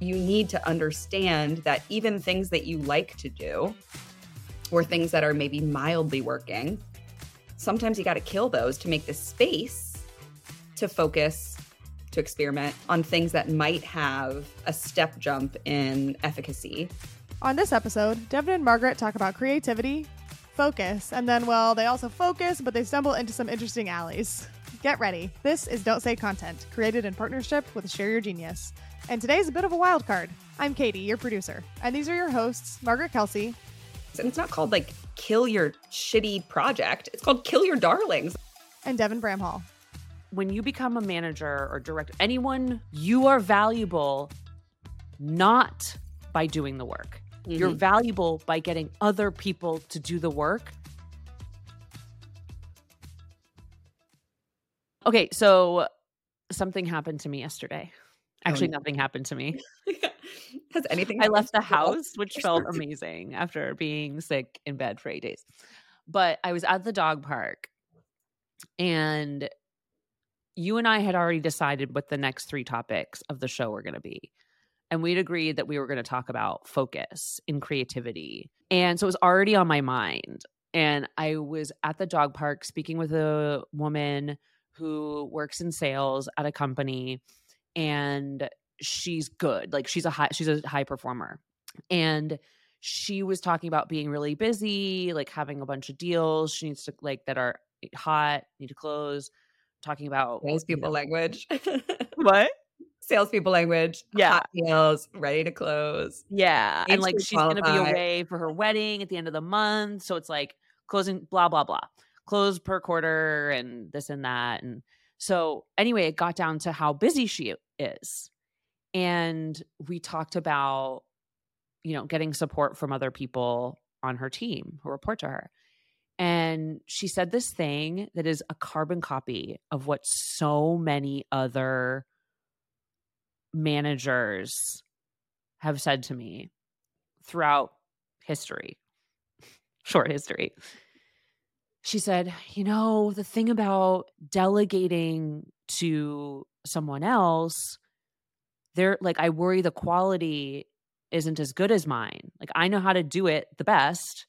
You need to understand that even things that you like to do, or things that are maybe mildly working, sometimes you got to kill those to make the space to focus, to experiment on things that might have a step jump in efficacy. On this episode, Devin and Margaret talk about creativity, focus, and then, well, they also focus, but they stumble into some interesting alleys. Get ready. This is Don't Say Content, created in partnership with Share Your Genius. And today's a bit of a wild card. I'm Katie, your producer, and these are your hosts, Margaret Kelsey. And it's not called like kill your shitty project, it's called kill your darlings. And Devin Bramhall. When you become a manager or director, anyone, you are valuable not by doing the work. Mm-hmm. You're valuable by getting other people to do the work. Okay, so something happened to me yesterday. Actually, oh, nothing happened to me. Has anything? I left the house, which felt amazing after being sick in bed for eight days. But I was at the dog park, and you and I had already decided what the next three topics of the show were going to be. And we'd agreed that we were going to talk about focus in creativity. And so it was already on my mind. And I was at the dog park speaking with a woman who works in sales at a company and she's good. Like she's a high she's a high performer. And she was talking about being really busy, like having a bunch of deals she needs to like that are hot, need to close, talking about salespeople you know, language. what? Salespeople language. Yeah. Hot deals, ready to close. Yeah. and like she's gonna be away for her wedding at the end of the month. So it's like closing blah blah blah. Close per quarter and this and that. And so anyway, it got down to how busy she is. And we talked about, you know, getting support from other people on her team who report to her. And she said this thing that is a carbon copy of what so many other managers have said to me throughout history, short history. She said, You know, the thing about delegating to someone else they're like i worry the quality isn't as good as mine. Like i know how to do it the best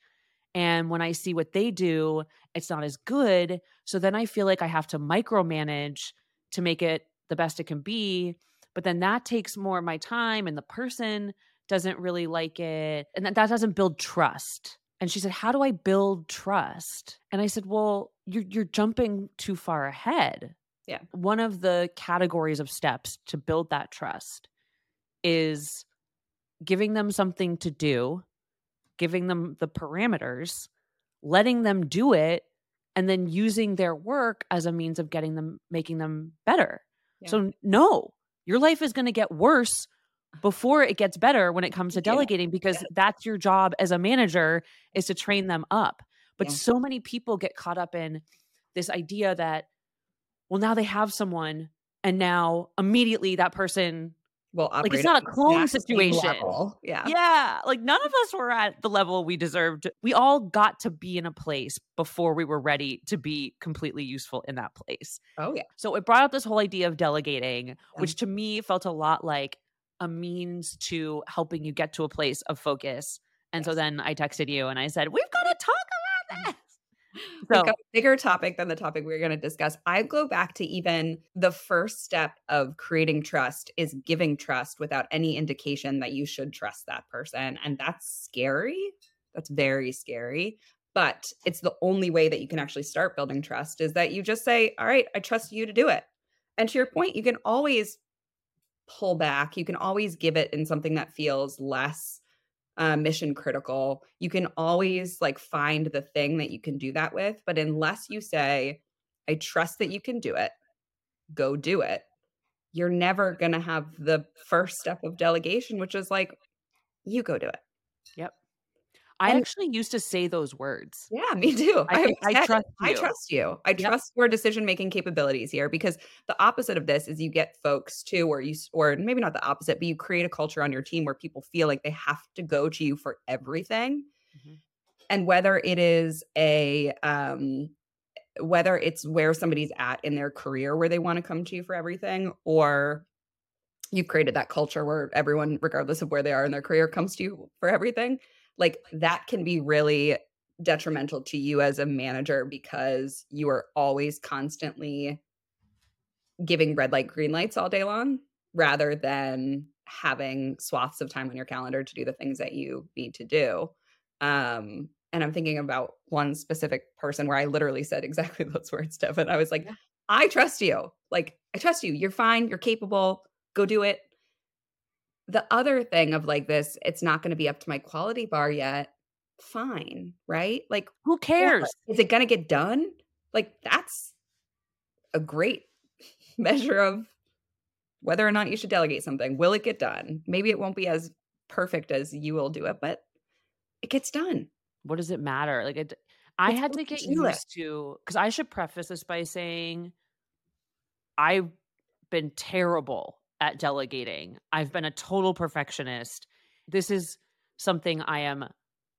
and when i see what they do it's not as good. So then i feel like i have to micromanage to make it the best it can be but then that takes more of my time and the person doesn't really like it and that, that doesn't build trust and she said how do i build trust and i said well you're you're jumping too far ahead yeah. One of the categories of steps to build that trust is giving them something to do, giving them the parameters, letting them do it, and then using their work as a means of getting them, making them better. Yeah. So, no, your life is going to get worse before it gets better when it comes to delegating because yeah. that's your job as a manager is to train them up. But yeah. so many people get caught up in this idea that well now they have someone and now immediately that person well like it's not a clone situation. yeah. Yeah like none of us were at the level we deserved. We all got to be in a place before we were ready to be completely useful in that place. Oh yeah. So it brought up this whole idea of delegating yeah. which to me felt a lot like a means to helping you get to a place of focus. And yes. so then i texted you and i said we've got to talk about this so, like a bigger topic than the topic we're going to discuss. I go back to even the first step of creating trust is giving trust without any indication that you should trust that person. And that's scary. That's very scary. But it's the only way that you can actually start building trust is that you just say, All right, I trust you to do it. And to your point, you can always pull back. You can always give it in something that feels less uh, mission critical, you can always like find the thing that you can do that with. But unless you say, I trust that you can do it, go do it, you're never going to have the first step of delegation, which is like, you go do it. Yep. I actually used to say those words. Yeah, me too. I, I, I trust you. I trust you. I yep. trust your decision making capabilities here because the opposite of this is you get folks too, or you, or maybe not the opposite, but you create a culture on your team where people feel like they have to go to you for everything. Mm-hmm. And whether it is a, um, whether it's where somebody's at in their career where they want to come to you for everything, or you've created that culture where everyone, regardless of where they are in their career, comes to you for everything. Like that can be really detrimental to you as a manager because you are always constantly giving red light, green lights all day long rather than having swaths of time on your calendar to do the things that you need to do. Um, and I'm thinking about one specific person where I literally said exactly those words, Devin. I was like, yeah. I trust you. Like, I trust you. You're fine. You're capable. Go do it. The other thing of like this, it's not going to be up to my quality bar yet. Fine. Right. Like, who cares? Yeah, is it going to get done? Like, that's a great measure of whether or not you should delegate something. Will it get done? Maybe it won't be as perfect as you will do it, but it gets done. What does it matter? Like it I had to get used it. to cuz I should preface this by saying I've been terrible at delegating. I've been a total perfectionist. This is something I am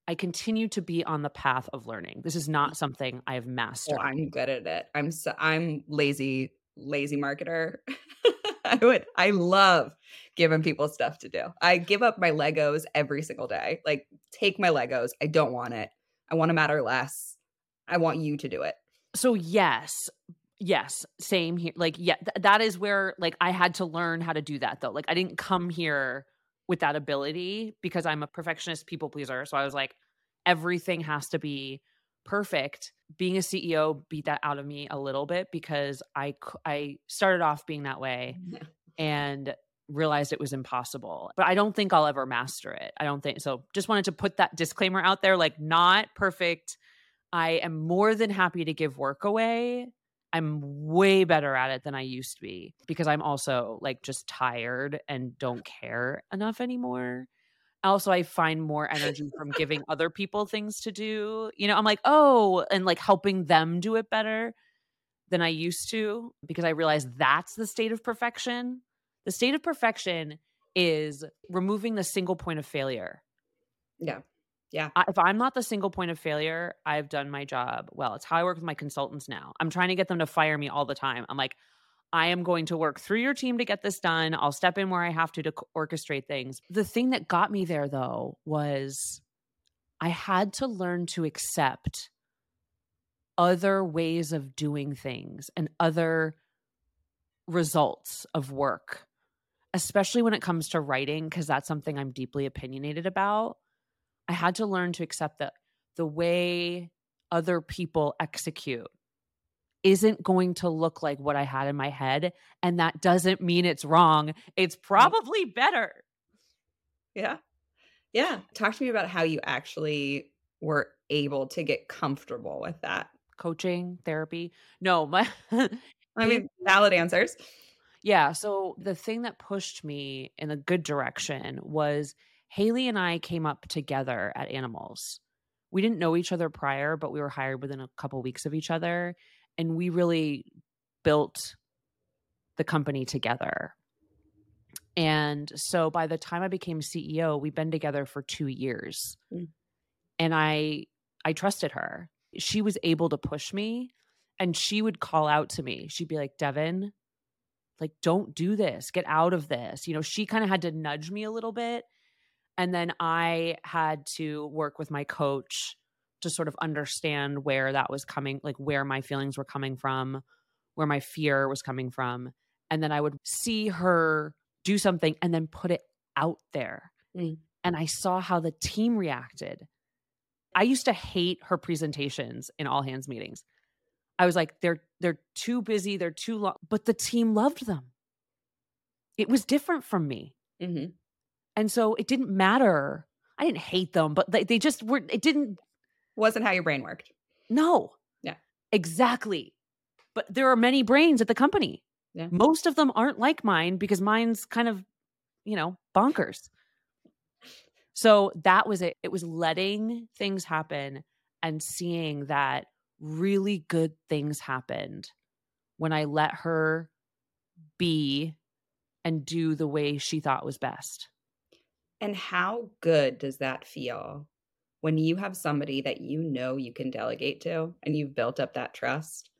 I continue to be on the path of learning. This is not something I have oh, mastered. Oh, I'm good at it. I'm so, I'm lazy lazy marketer. I would I love giving people stuff to do. I give up my Legos every single day. Like take my Legos. I don't want it. I want to matter less. I want you to do it. So yes, yes, same here. Like yeah, th- that is where like I had to learn how to do that though. Like I didn't come here with that ability because I'm a perfectionist people pleaser. So I was like everything has to be perfect being a ceo beat that out of me a little bit because i i started off being that way and realized it was impossible but i don't think i'll ever master it i don't think so just wanted to put that disclaimer out there like not perfect i am more than happy to give work away i'm way better at it than i used to be because i'm also like just tired and don't care enough anymore. Also i find more energy from giving other people things to do you know i'm like oh and like helping them do it better than i used to because i realize that's the state of perfection. The state of perfection is removing the single point of failure. Yeah yeah I, if i'm not the single point of failure i've done my job well it's how i work with my consultants now i'm trying to get them to fire me all the time i'm like I am going to work through your team to get this done. I'll step in where I have to to orchestrate things. The thing that got me there though was I had to learn to accept other ways of doing things and other results of work, especially when it comes to writing, because that's something I'm deeply opinionated about. I had to learn to accept that the way other people execute isn't going to look like what I had in my head. And that doesn't mean it's wrong. It's mm. probably better. Yeah. Yeah. Talk to me about how you actually were able to get comfortable with that. Coaching, therapy. No, my I mean valid answers. Yeah. So the thing that pushed me in a good direction was Haley and I came up together at Animalz. We didn't know each other prior, but we were hired within a couple weeks of each other and we really built the company together. And so by the time I became CEO, we've been together for 2 years. Mm. And I I trusted her. She was able to push me and she would call out to me. She'd be like, "Devin, like don't do this. Get out of this." You know, she kind of had to nudge me a little bit. And then I had to work with my coach to sort of understand where that was coming, like where my feelings were coming from, where my fear was coming from. And then I would see her do something and then put it out there. Mm. And I saw how the team reacted. I used to hate her presentations in all hands meetings. I was like, they're they're too busy, they're too long, but the team loved them. It was different from me. Mm-hmm. And so it didn't matter. I didn't hate them, but they, they just were, it didn't wasn't how your brain worked. No. Yeah. Exactly. But there are many brains at the company. Yeah. Most of them aren't like mine because mine's kind of, you know, bonkers. So that was it. It was letting things happen and seeing that really good things happened when I let her be and do the way she thought was best. And how good does that feel when you have somebody that you know you can delegate to and you've built up that trust.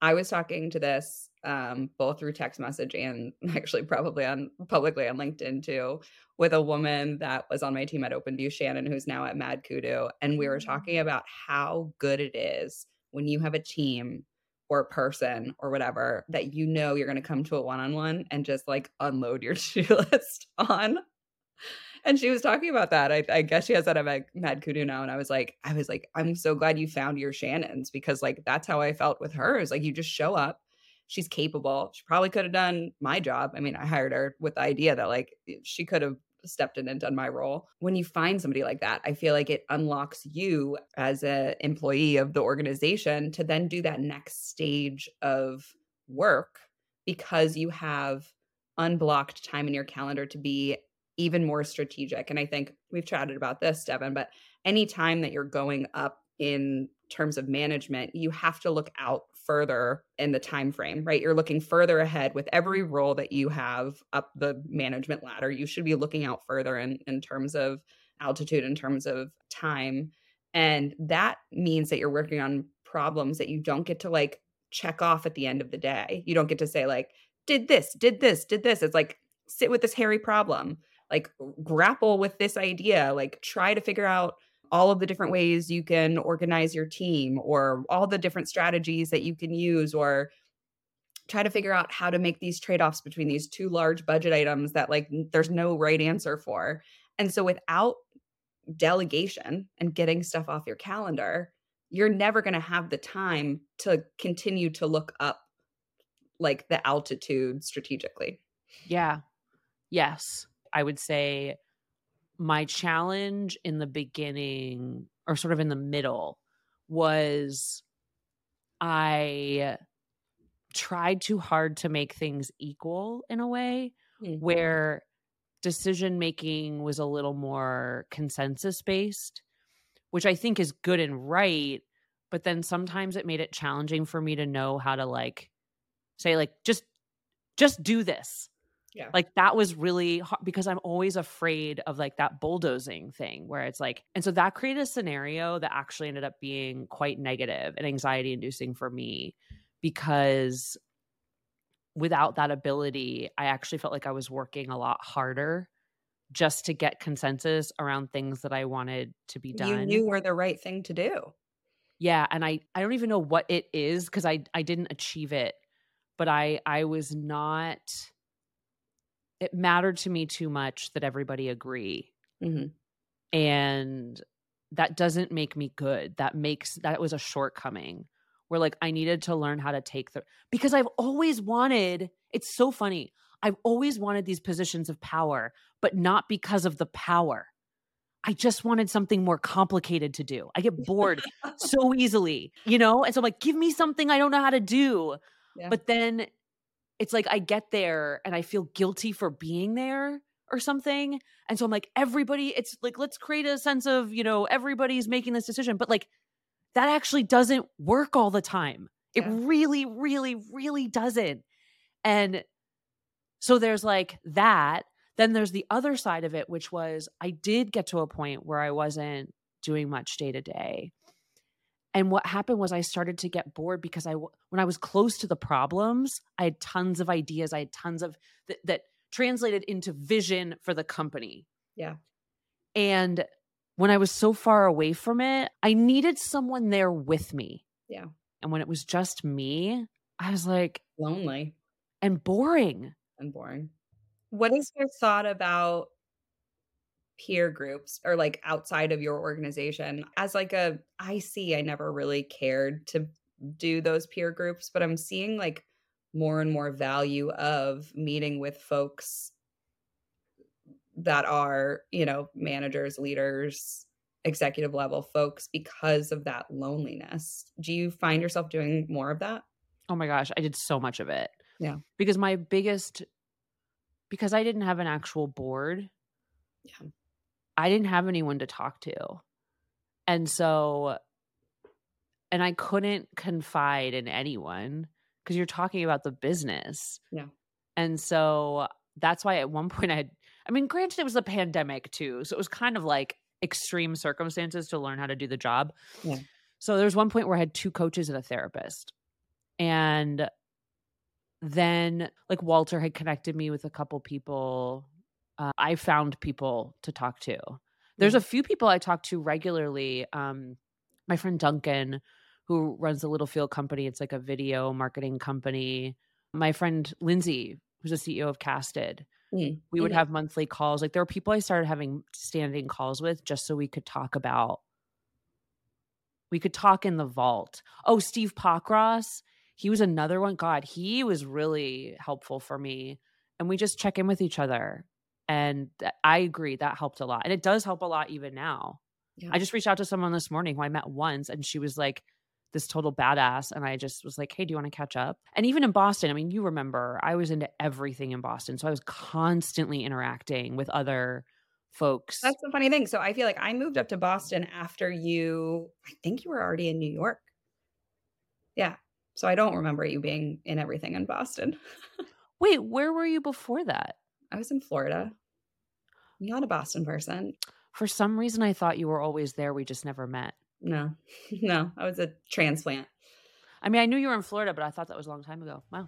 I was talking to this um, both through text message and actually probably on publicly on LinkedIn too, with a woman that was on my team at OpenView, Shannon, who's now at MadKudu. And we were Mm. talking about how good it is when you have a team or a person or whatever that you know you're going to come to a one on one and just like unload your to do list on. And she was talking about that. I, I guess she has that at Mad- Kudu now. And I was like, I was like, I'm so glad you found your Shannons because like that's how I felt with her. hers. Like you just show up. She's capable. She probably could have done my job. I mean, I hired her with the idea that like she could have stepped in and done my role. When you find somebody like that, I feel like it unlocks you as a employee of the organization to then do that next stage of work because you have unblocked time in your calendar to be even more strategic. And I think we've chatted about this, Devin, but anytime that you're going up in terms of management, you have to look out further in the time frame, right? You're looking further ahead with every role that you have up the management ladder. You should be looking out further in, in terms of altitude, in terms of time. And that means that you're working on problems that you don't get to like check off at the end of the day. You don't get to say, like, did this, did this, did this. It's like, sit with this hairy problem, like, grapple with this idea, like, try to figure out all of the different ways you can organize your team or all the different strategies that you can use or try to figure out how to make these trade-offs between these two large budget items that like there's no right answer for. And so without delegation and getting stuff off your calendar, you're never going to have the time to continue to look up like the altitude strategically. Yeah. Yes. I would say my challenge in the beginning or sort of in the middle was I tried too hard to make things equal in a way Mm. where decision making was a little more consensus based, which I think is good and right. But then sometimes it made it challenging for me to know how to like say, like, just just do this. Yeah. Like that was really hard because I'm always afraid of like that bulldozing thing where it's like, and so that created a scenario that actually ended up being quite negative and anxiety inducing for me because without that ability, I actually felt like I was working a lot harder just to get consensus around things that I wanted to be done. You knew were the right thing to do. Yeah, and I I don't even know what it is because I I didn't achieve it, but I I was not. It mattered to me too much that everybody agree, Mhm. and that doesn't make me good. That makes that was a shortcoming. Where like I needed to learn how to take the because I've always wanted. It's so funny. I've always wanted these positions of power, but not because of the power. I just wanted something more complicated to do. I get bored so easily, you know? And so I'm like, give me something I don't know how to do. Yeah. But then it's like I get there and I feel guilty for being there or something. And so I'm like, everybody, it's like, let's create a sense of, you know, everybody's making this decision. But like, that actually doesn't work all the time. It Yeah. really, really, really doesn't. And so there's like that. Then there's the other side of it, which was I did get to a point where I wasn't doing much day to day. And what happened was I started to get bored because I, when I was close to the problems, I had tons of ideas. I had tons of that, that translated into vision for the company. Yeah. And when I was so far away from it, I needed someone there with me. Yeah. And when it was just me, I was like, Lonely and boring. and boring. What is your thought about peer groups or like outside of your organization? As like a IC, I never really cared to do those peer groups, but I'm seeing like more and more value of meeting with folks that are, you know, managers, leaders, executive level folks because of that loneliness. Do you find yourself doing more of that? Oh my gosh, I did so much of it. Yeah. Because my biggest because I didn't have an actual board. Yeah. I didn't have anyone to talk to. And so and I couldn't confide in anyone because you're talking about the business. Yeah. And so that's why at one point I had I mean, granted it was a pandemic too. So it was kind of like extreme circumstances to learn how to do the job. Yeah. So there was one point where I had two coaches and a therapist. And then like Walter had connected me with a couple people. Uh, I found people to talk to. There's a few people I talk to regularly. Um, my friend Duncan, who runs the Littlefield company, it's like a video marketing company. My friend Lindsay, who's the CEO of Casted. Mm. We would have monthly calls. Like there were people I started having standing calls with just so we could talk about we could talk in the vault. Oh, Steve Pockross, he was another one. God, he was really helpful for me. And we just check in with each other. And I agree, that helped a lot. And it does help a lot even now. Yeah. I just reached out to someone this morning who I met once, and she was like, this total badass. And I just was like, hey, do you want to catch up? And even in Boston, I mean, you remember, I was into everything in Boston. So I was constantly interacting with other folks. That's the funny thing. So I feel like I moved up to Boston after you, I think you were already in New York. Yeah. So I don't remember you being in everything in Boston. Wait, where were you before that? I was in Florida. I'm not a Boston person. For some reason, I thought you were always there. We just never met. No, no, I was a transplant. I mean, I knew you were in Florida, but I thought that was a long time ago. Wow.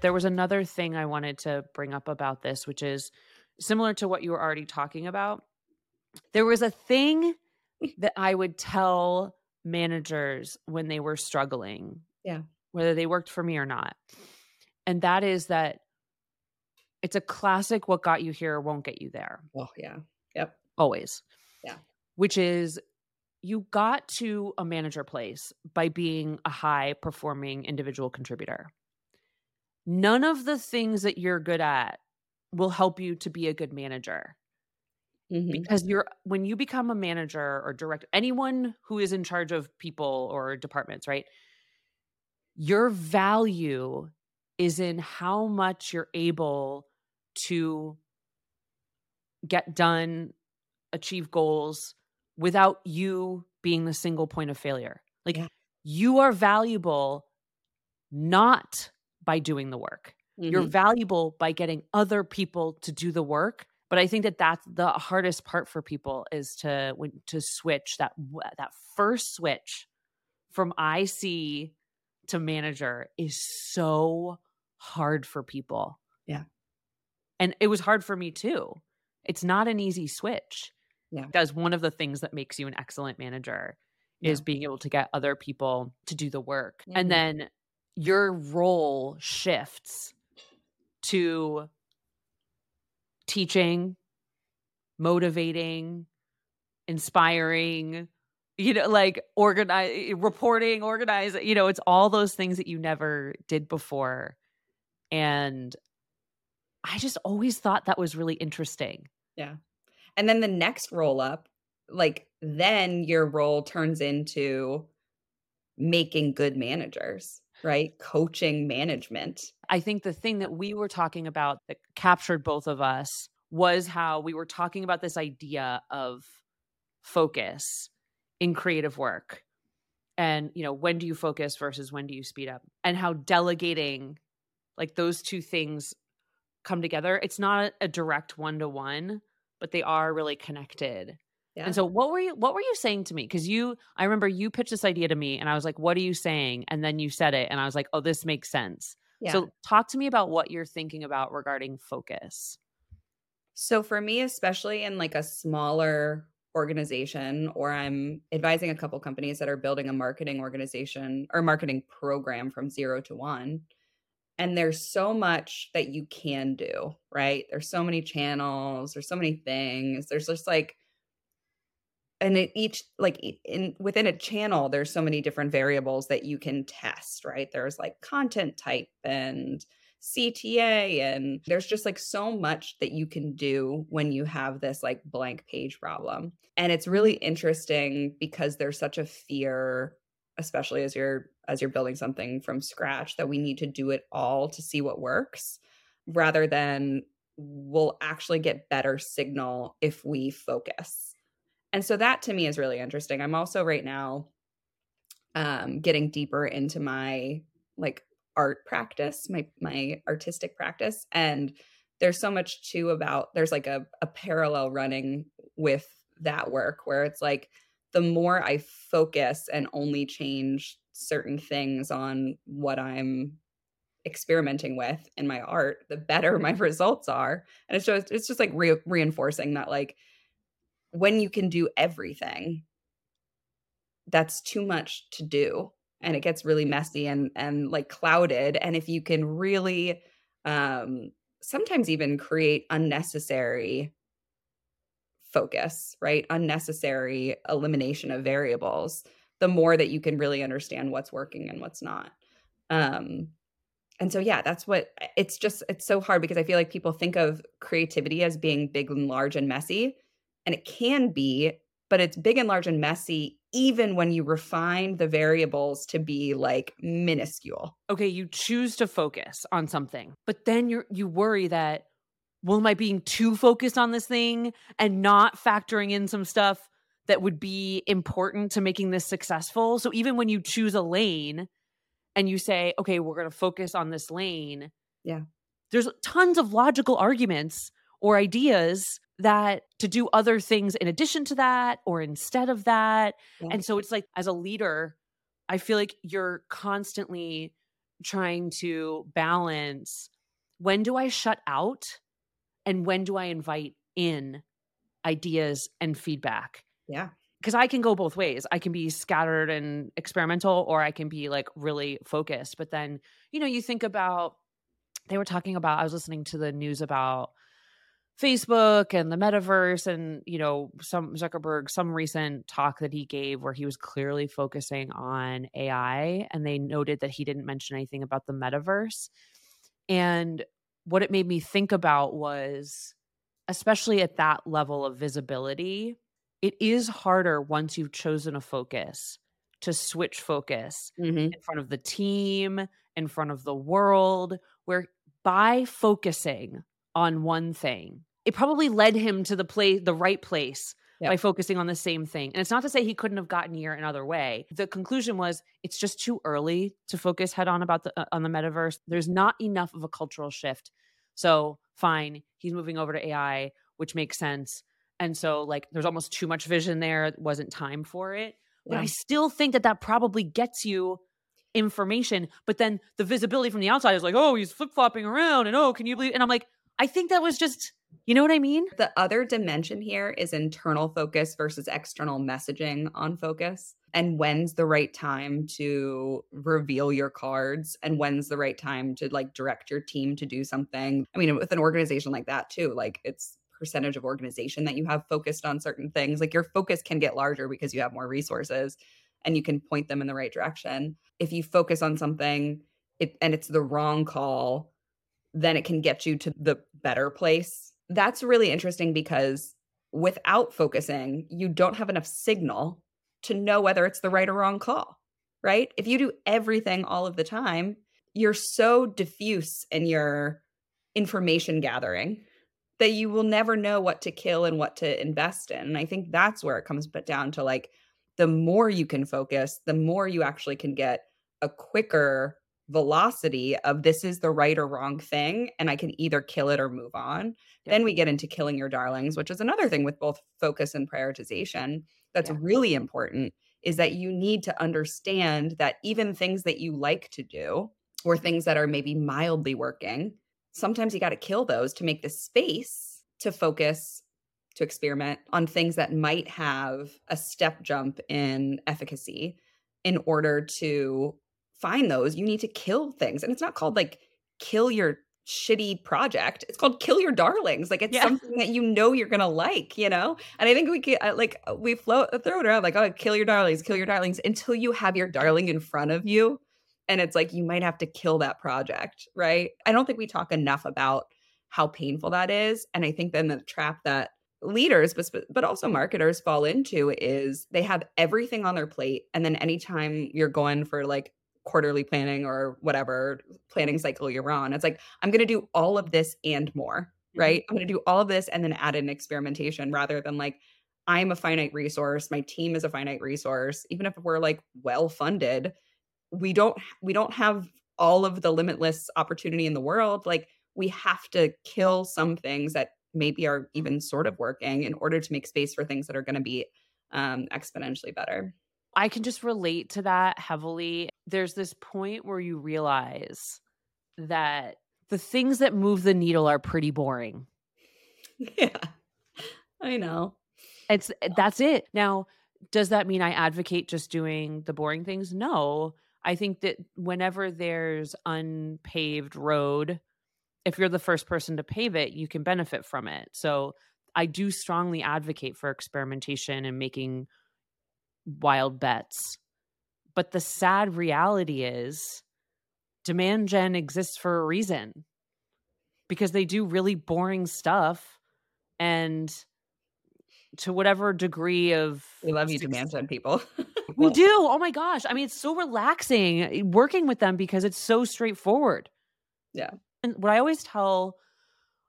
There was another thing I wanted to bring up about this, which is similar to what you were already talking about. There was a thing that I would tell managers when they were struggling. Yeah. Whether they worked for me or not. And that is that it's a classic what got you here won't get you there. Oh, yeah. Yep. Always. Yeah. Which is you got to a manager place by being a high performing individual contributor none of the things that you're good at will help you to be a good manager. Mm-hmm. Because you're when you become a manager or director, anyone who is in charge of people or departments, right? Your value is in how much you're able to get done, achieve goals without you being the single point of failure. Like yeah. you are valuable not by doing the work. Mm-hmm. You're valuable by getting other people to do the work. But I think that that's the hardest part for people is to to switch that that first switch from IC to manager is so hard for people. Yeah. And it was hard for me too. It's not an easy switch. Yeah. Because one of the things that makes you an excellent manager yeah. is being able to get other people to do the work. Mm-hmm. And then your role shifts to teaching, motivating, inspiring, you know, like organize, reporting, organize, you know, it's all those things that you never did before. And I just always thought that was really interesting. Yeah. And then the next roll up, like then your role turns into making good managers right? Coaching management. I think the thing that we were talking about that captured both of us was how we were talking about this idea of focus in creative work. And, you know, when do you focus versus when do you speed up? And how delegating, like those two things come together. It's not a direct one to one, but they are really connected. Yeah. And so what were you what were you saying to me? Cuz you I remember you pitched this idea to me and I was like, "What are you saying?" And then you said it and I was like, "Oh, this makes sense." Yeah. So talk to me about what you're thinking about regarding focus. So for me especially in like a smaller organization or I'm advising a couple companies that are building a marketing organization or marketing program from 0 to 1 and there's so much that you can do, right? There's so many channels, there's so many things. There's just like and it each like in within a channel there's so many different variables that you can test right there's like content type and cta and there's just like so much that you can do when you have this like blank page problem and it's really interesting because there's such a fear especially as you're as you're building something from scratch that we need to do it all to see what works rather than we'll actually get better signal if we focus and so that to me is really interesting. I'm also right now um getting deeper into my like art practice, my my artistic practice and there's so much too about there's like a, a parallel running with that work where it's like the more I focus and only change certain things on what I'm experimenting with in my art, the better my results are. And it's just it's just like re- reinforcing that like when you can do everything, that's too much to do and it gets really messy and and like clouded and if you can really um sometimes even create unnecessary focus, right? Unnecessary elimination of variables, the more that you can really understand what's working and what's not. Um, and so, yeah, that's what it's just, it's so hard because I feel like people think of creativity as being big and large and messy. And it can be, but it's big and large and messy even when you refine the variables to be like minuscule. Okay, you choose to focus on something, but then you you worry that well, am I being too focused on this thing and not factoring in some stuff that would be important to making this successful? So even when you choose a lane and you say, okay, we're going to focus on this lane. Yeah. There's tons of logical arguments or ideas that to do other things in addition to that or instead of that. Yeah. And so it's like, as a leader, I feel like you're constantly trying to balance when do I shut out and when do I invite in ideas and feedback? Yeah. Because I can go both ways. I can be scattered and experimental, or I can be like really focused. But then, you know, you think about, they were talking about, I was listening to the news about Facebook and the metaverse and you know some Zuckerberg some recent talk that he gave where he was clearly focusing on AI and they noted that he didn't mention anything about the metaverse and what it made me think about was especially at that level of visibility it is harder once you've chosen a focus to switch focus mm-hmm. in front of the team in front of the world where by focusing on one thing it probably led him to the place the right place yep. by focusing on the same thing. And it's not to say he couldn't have gotten here another way. The conclusion was it's just too early to focus head on about the uh, on the metaverse. There's not enough of a cultural shift. So, fine, he's moving over to AI, which makes sense. And so like there's almost too much vision there, it wasn't time for it. Yeah. But I still think that that probably gets you information, but then the visibility from the outside is like, "Oh, he's flip-flopping around and oh, can you believe?" And I'm like, I think that was just you know what I mean? The other dimension here is internal focus versus external messaging on focus. And when's the right time to reveal your cards and when's the right time to like direct your team to do something. I mean, with an organization like that too, like it's percentage of organization that you have focused on certain things. Like your focus can get larger because you have more resources and you can point them in the right direction. If you focus on something it, and it's the wrong call, then it can get you to the better place that's really interesting because without focusing, you don't have enough signal to know whether it's the right or wrong call, right? If you do everything all of the time, you're so diffuse in your information gathering that you will never know what to kill and what to invest in. And I think that's where it comes but down to like the more you can focus, the more you actually can get a quicker velocity of this is the right or wrong thing and I can either kill it or move on. Yeah. Then we get into killing your darlings, which is another thing with both focus and prioritization that's yeah. really important is that you need to understand that even things that you like to do or things that are maybe mildly working, sometimes you got to kill those to make the space to focus to experiment on things that might have a step jump in efficacy in order to find those, you need to kill things. And it's not called like kill your shitty project. It's called kill your darlings. Like it's yeah. something that you know you're gonna like, you know. And I think we can uh, like uh, we float uh, throw it around like oh kill your darlings, kill your darlings until you have your darling in front of you, and it's like you might have to kill that project, right? I don't think we talk enough about how painful that is, and I think then the trap that leaders but but also marketers fall into is they have everything on their plate and then anytime you're going for like quarterly planning or whatever planning cycle you're on. It's like, I'm going to do all of this and more, mm-hmm. right? I'm going to do all of this and then add in experimentation rather than like, I'm a finite resource, my team is a finite resource. Even if we're like well funded, we don't we don't have all of the limitless opportunity in the world. Like we have to kill some things that maybe are even sort of working in order to make space for things that are going to be um, exponentially better. I can just relate to that heavily. There's this point where you realize that the things that move the needle are pretty boring. Yeah, I know. It's eh, uh that's it. Now, does that mean I advocate just doing the boring things? No. I think that whenever there's unpaved road, if you're the first person to pave it, you can benefit from it. So I do strongly advocate for experimentation and making wild bets. But the sad reality is demand gen exists for a reason because they do really boring stuff and to whatever degree of we love you demand gen people. We do. Oh my gosh. I mean it's so relaxing eh, working with them because it's so straightforward. Yeah. And what i always tell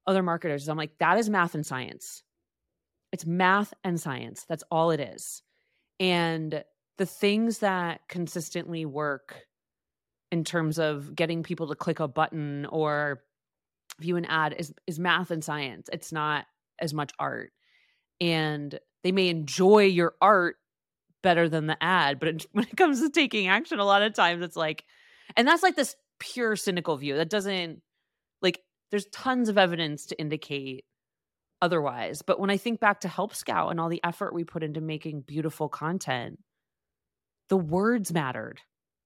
other marketers is i'm like that is math and science. It's math and science. That's all it is and the things that consistently work in terms of getting people to click a button or view an ad is is math and science. It's not as much art. And they may enjoy your art better than the ad, but it, when it comes to taking action a lot of times it's like and that's like this pure cynical view. That doesn't like there's tons of evidence to indicate otherwise. But when I think back to Help Scout and all the effort we put into making beautiful content, the words mattered.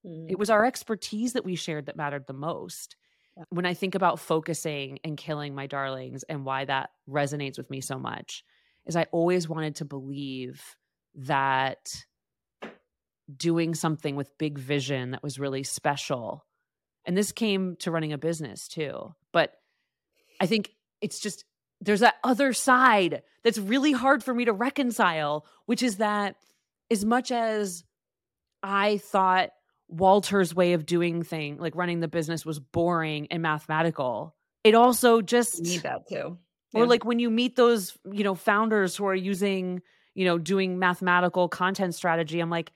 Mm. It was our expertise that we shared that mattered the most. Yeah. When I think about focusing and killing my darlings and why that resonates with me so much, is I always wanted to believe that doing something with big vision that was really special. And this came to running a business too. But I think it's just there's that other side that's really hard for me to reconcile, which is that as much as I thought Walter's way of doing thing, like running the business, was boring and mathematical, it also just you need that too. Yeah. Or like when you meet those, you know, founders who are using, you know, doing mathematical content strategy, I'm like,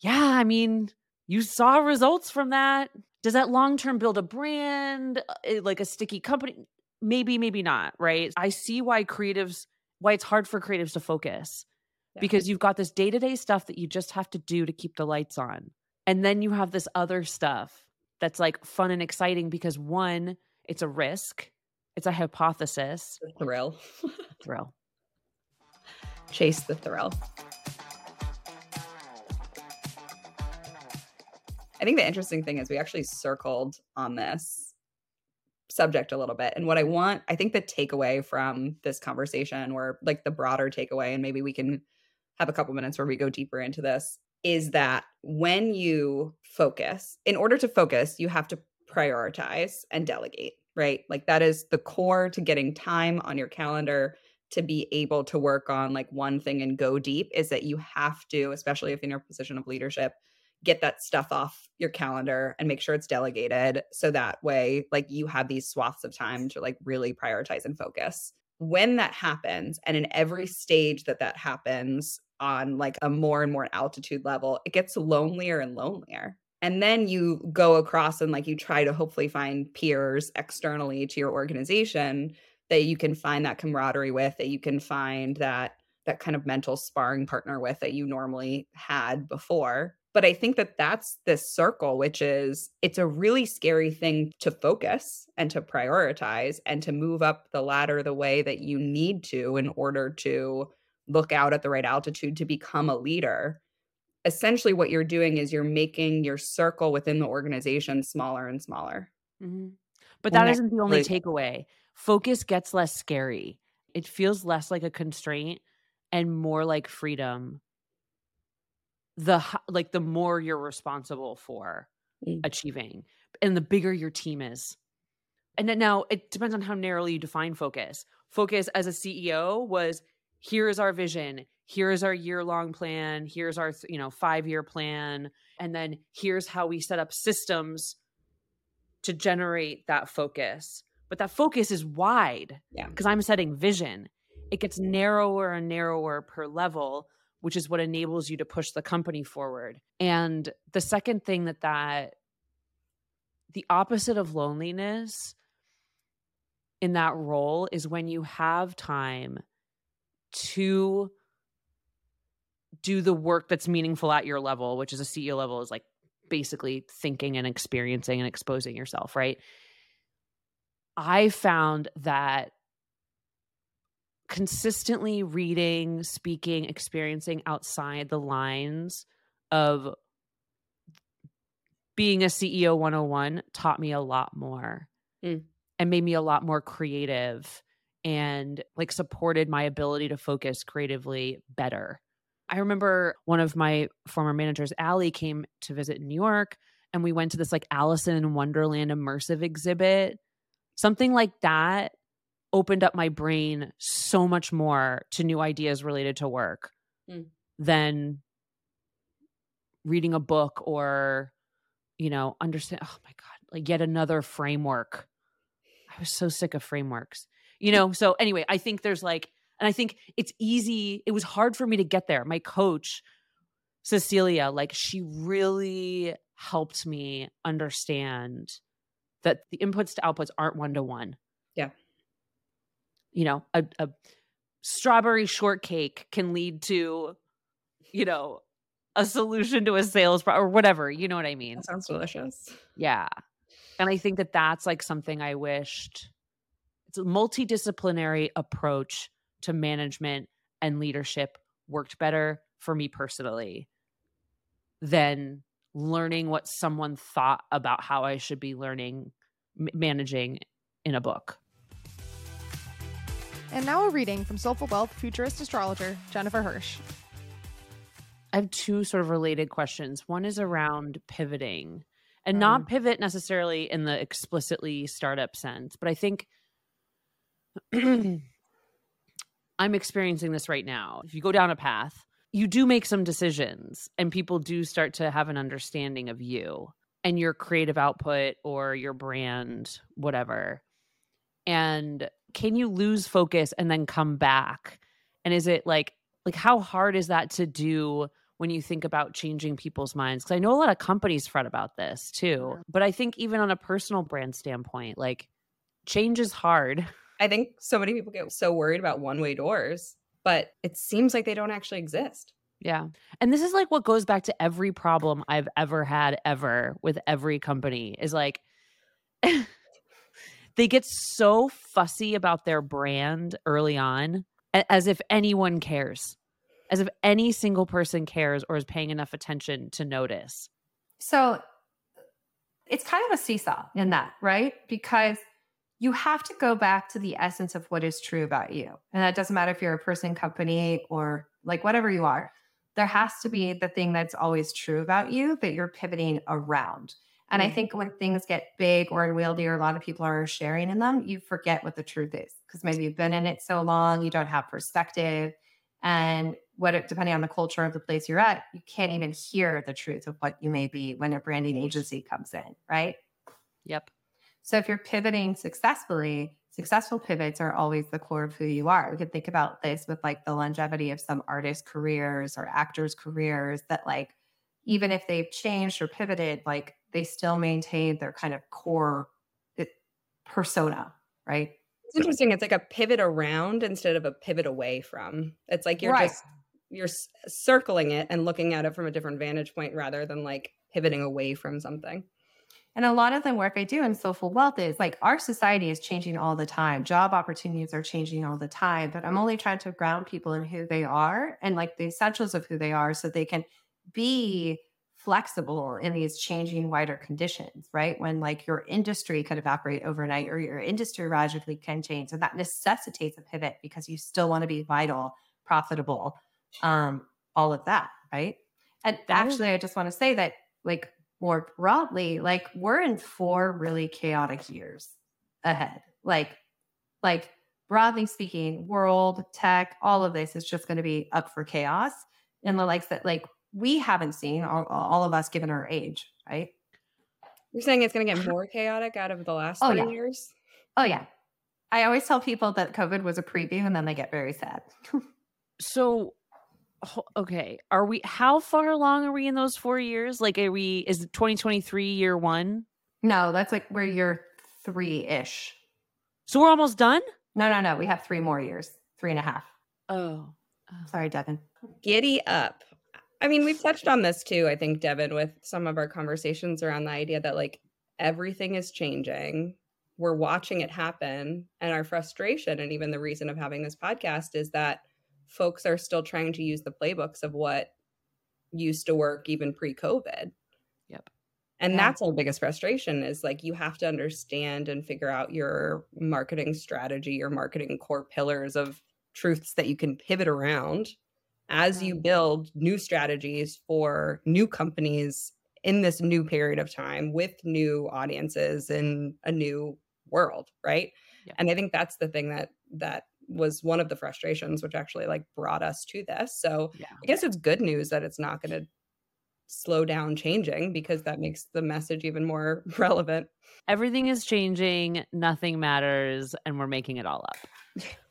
yeah, I mean, you saw results from that. Does that long term build a brand, uh, like a sticky company? Maybe maybe not right? I see why creatives why it's hard for creatives to focus yeah. because you've got this day-to-day stuff that you just have to do to keep the lights on. And then you have this other stuff that's like fun and exciting because one it's a risk it's a hypothesis. The thrill. Thrill. Chase the thrill. I think the interesting thing is we actually circled on this subject a little bit. And what I want, I think the takeaway from this conversation, or like the broader takeaway, and maybe we can have a couple minutes where we go deeper into this, is that when you focus, in order to focus, you have to prioritize and delegate, right? Like that is the core to getting time on your calendar to be able to work on like one thing and go deep is that you have to, especially if in your position of leadership, get that stuff off your calendar and make sure it's delegated. So that way like you have these swaths of time to like really prioritize and focus. When that happens and in every stage that that happens on like a more and more altitude level it gets lonelier and lonelier. And then you go across and like you try to hopefully find peers externally to your organization that you can find that camaraderie with that you can find that that kind of mental sparring partner with that you normally had before but I think that that's this circle, which is it's a really scary thing to focus and to prioritize and to move up the ladder the way that you need to in order to look out at the right altitude to become a leader. Essentially, what you're doing is you're making your circle within the organization smaller and smaller. Mm-hmm. But that isn't the only takeaway. Focus gets less scary, it feels less like a constraint and more like freedom the like the more you're responsible for mm. achieving and the bigger your team is. And now it depends on how narrowly you define focus. Focus as a ceo was here is our vision. Here is our year long plan here's our you know 5 year plan. And then here's how we set up systems to generate that focus. But that focus is wide yeah. because i'm setting vision. It gets narrower and narrower per level which is what enables you to push the company forward. And the second thing that that the opposite of loneliness in that role is when you have time to do the work that's meaningful at your level, which is a CEO level is like basically thinking and experiencing and exposing yourself, right? I found that consistently reading, speaking, experiencing outside the lines of being a CEO 101 taught me a lot more mm. and made me a lot more creative and like supported my ability to focus creatively better. I remember one of my former managers, Allie, came to visit New York and we went to this like Alice in Wonderland immersive exhibit. Something like that opened up my brain so much more to new ideas related to work mm. than reading a book or you know understand oh my god like yet another framework. I was so sick of frameworks. You know so anyway i think there's like and i think it's easy it was hard for me to get there. My coach cecilia like she really helped me understand that the inputs to outputs aren't one to one you know a, a strawberry shortcake can lead to you know a solution to a sales pro- or whatever you know what i mean? That sounds delicious. Yeah. And i think that that's like something i wished it's a multidisciplinary approach to management and leadership worked better for me personally than learning what someone thought about how i should be learning managing in a book and now a reading from Soulful Wealth futurist astrologer Jennifer Hirsch. I have two sort of related questions. One is around pivoting and um, not pivot necessarily in the explicitly startup sense, but I think I'm experiencing this right now. If you go down a path, you do make some decisions and people do start to have an understanding of you and your creative output or your brand, whatever. And can you lose focus and then come back? And is it like like how hard is that to do when you think about changing people's minds? Because I know a lot of companies fret about this too. But I think even on a personal brand standpoint, like change is hard. I think so many people get so worried about one way doors, but it seems like they don't actually exist. Yeah. And this is like what goes back to every problem I've ever had ever with every company is like they get so fussy about their brand early on as if anyone cares as if any single person cares or is paying enough attention to notice. So it's kind of a seesaw in that right? Because you have to go back to the essence of what is true about you. And that doesn't matter if you're a person company or like whatever you are. There has to be the thing that's always true about you that you're pivoting around and I mm-hmm. think when things get big or unwieldy, or a lot of people are sharing in them, you forget what the truth is because maybe you've been in it so long, you don't have perspective. And what, it, depending on the culture of the place you're at, you can't even hear the truth of what you may be when a branding agency comes in, right? Yep. So if you're pivoting successfully, successful pivots are always the core of who you are. We could think about this with like the longevity of some artists' careers or actors' careers that like even if they've changed or pivoted, like they still maintain their kind of core eh, persona, right? It's interesting. It's like a pivot around instead of a pivot away from. It's like you're right. just you're circling it and looking at it from a different vantage point rather than like pivoting away from something. And a lot of the work I do in Soulful Wealth is like our society is changing all the time. Job opportunities are changing all the time. But I'm only trying to ground people in who they are and like the essentials of who they are so they can be flexible in these changing wider conditions, right? When like your industry could evaporate overnight or your industry radically can change. And that necessitates a pivot because you still want to be vital, profitable, um, all of that, right? And actually, I just want to say that like more broadly, like we're in four really chaotic years ahead. Like, like broadly speaking, world, tech, all of this is just going to be up for chaos. And the likes that like we haven't seen all, all of us given our age, right? You're saying it's going to get more chaotic out of the last oh, 30 yeah. years? Oh, yeah. I always tell people that COVID was a preview and then they get very sad. so, okay. Are we, how far along are we in those four years? Like, are we, is 2023 year one? No, that's like where you're three ish. So we're almost done? No, no, no. We have three more years, three and a half. Oh, oh. Sorry, Devin. Giddy up. I mean, we've touched on this too, I think, Devin, with some of our conversations around the idea that like everything is changing. We're watching it happen. And our frustration, and even the reason of having this podcast, is that folks are still trying to use the playbooks of what used to work even pre COVID. Yep. And Yeah. that's our biggest frustration is like you have to understand and figure out your marketing strategy, your marketing core pillars of truths that you can pivot around as you mm. build new strategies for new companies in this new period of time with new audiences in a new world, right? Yeah. And I think that's the thing that that was one of the frustrations which actually like brought us to this. So Yeah. I guess it's good news that it's not going to slow down changing because that makes the message even more relevant. Everything is changing, nothing matters, and we're making it all up.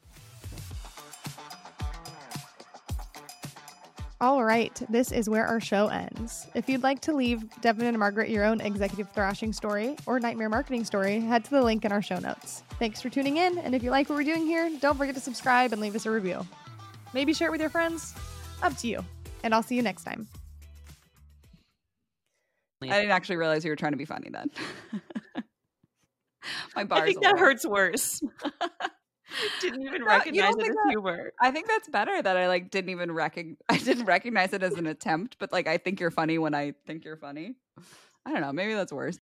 All right, this is where our show ends. If you'd like to leave Devin and Margaret your own executive thrashing story or nightmare marketing story, head to the link in our show notes. Thanks for tuning in, and if you like what we're doing here, don't forget to subscribe and leave us a review. Maybe share it with your friends. Up to you. And I'll see you next time. I didn't actually realize you were trying to be funny then. My bar. I think a that little- hurts worse. didn't even recognize it as that- humor. I think that's better that I like didn't even recognize. I didn't recognize it as an attempt, but like I think you're funny when I think you're funny. I don't know. Maybe that's worse.